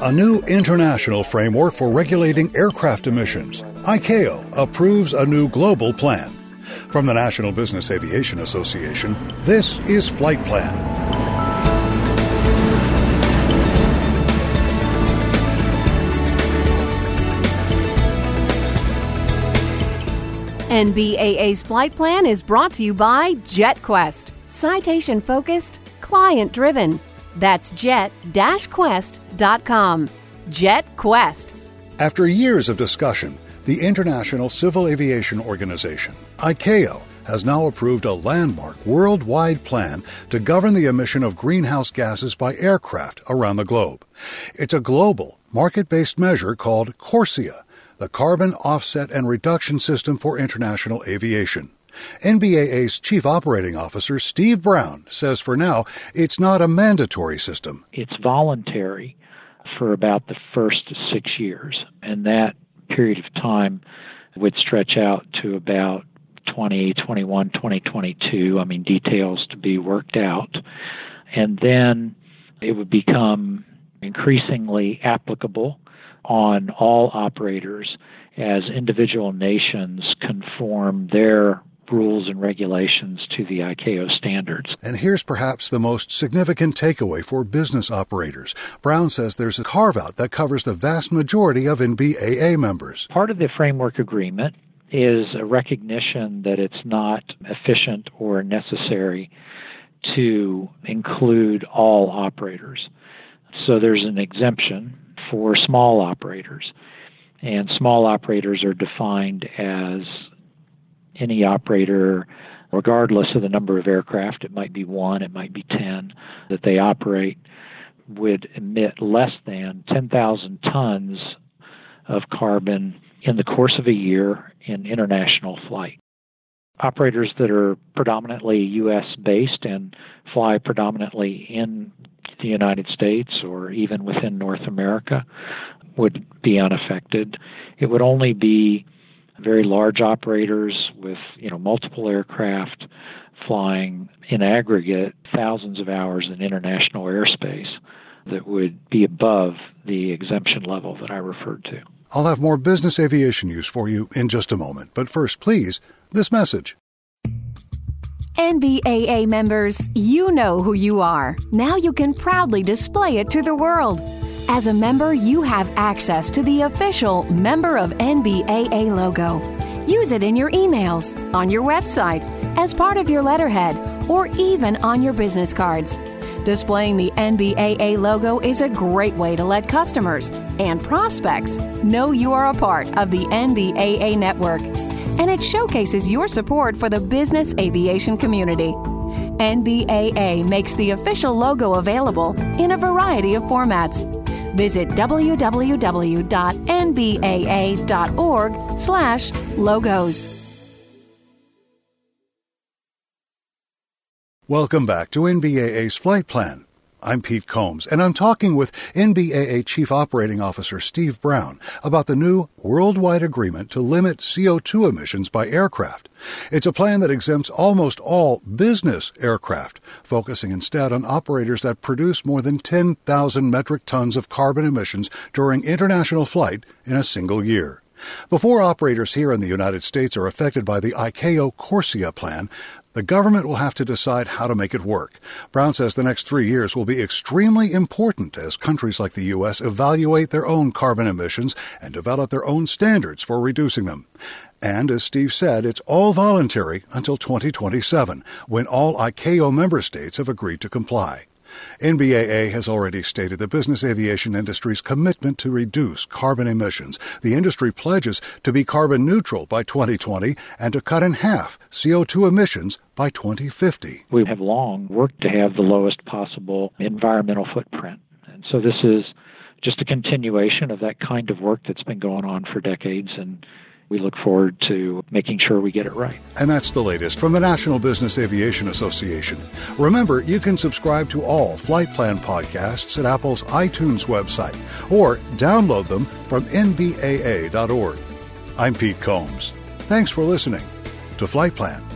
A new international framework for regulating aircraft emissions, ICAO, approves a new global plan. From the National Business Aviation Association, this is Flight Plan. NBAA's flight plan is brought to you by JetQuest. Citation focused, client driven. That's jet-quest.com. JetQuest. After years of discussion, the International Civil Aviation Organization, ICAO, has now approved a landmark worldwide plan to govern the emission of greenhouse gases by aircraft around the globe. It's a global, market based measure called CORSIA, the Carbon Offset and Reduction System for International Aviation. NBAA's Chief Operating Officer Steve Brown says for now it's not a mandatory system. It's voluntary for about the first six years, and that period of time would stretch out to about 2021, 2022. I mean, details to be worked out. And then it would become increasingly applicable on all operators as individual nations conform their rules and regulations to the ICAO standards. And here's perhaps the most significant takeaway for business operators. Brown says there's a carve out that covers the vast majority of NBAA members. Part of the framework agreement is a recognition that it's not efficient or necessary to include all operators. So there's an exemption for small operators. And small operators are defined as any operator, regardless of the number of aircraft, it might be one, it might be 10, that they operate, would emit less than 10,000 tons of carbon in the course of a year in international flight. Operators that are predominantly U.S. based and fly predominantly in the United States or even within North America would be unaffected. It would only be very large operators with you know multiple aircraft flying in aggregate thousands of hours in international airspace that would be above the exemption level that I referred to. I'll have more business aviation news for you in just a moment, but first, please, this message. NBAA members, you know who you are. Now you can proudly display it to the world. As a member, you have access to the official Member of NBAA logo. Use it in your emails, on your website, as part of your letterhead, or even on your business cards. Displaying the NBAA logo is a great way to let customers and prospects know you are a part of the NBAA network. And it showcases your support for the business aviation community. NBAA makes the official logo available in a variety of formats. Visit www.nbaa.org slash logos. Welcome back to NBAA's Flight Plan. I'm Pete Combs, and I'm talking with NBAA Chief Operating Officer Steve Brown about the new worldwide agreement to limit CO2 emissions by aircraft. It's a plan that exempts almost all business aircraft, focusing instead on operators that produce more than 10,000 metric tons of carbon emissions during international flight in a single year. Before operators here in the United States are affected by the ICAO CORSIA plan, the government will have to decide how to make it work. Brown says the next three years will be extremely important as countries like the U.S. evaluate their own carbon emissions and develop their own standards for reducing them. And as Steve said, it's all voluntary until 2027, when all ICAO member states have agreed to comply. NBAA has already stated the business aviation industry's commitment to reduce carbon emissions. The industry pledges to be carbon neutral by 2020 and to cut in half CO2 emissions by 2050. We have long worked to have the lowest possible environmental footprint. And so this is just a continuation of that kind of work that's been going on for decades and we look forward to making sure we get it right. And that's the latest from the National Business Aviation Association. Remember, you can subscribe to all Flight Plan podcasts at Apple's iTunes website or download them from NBAA.org. I'm Pete Combs. Thanks for listening to Flight Plan.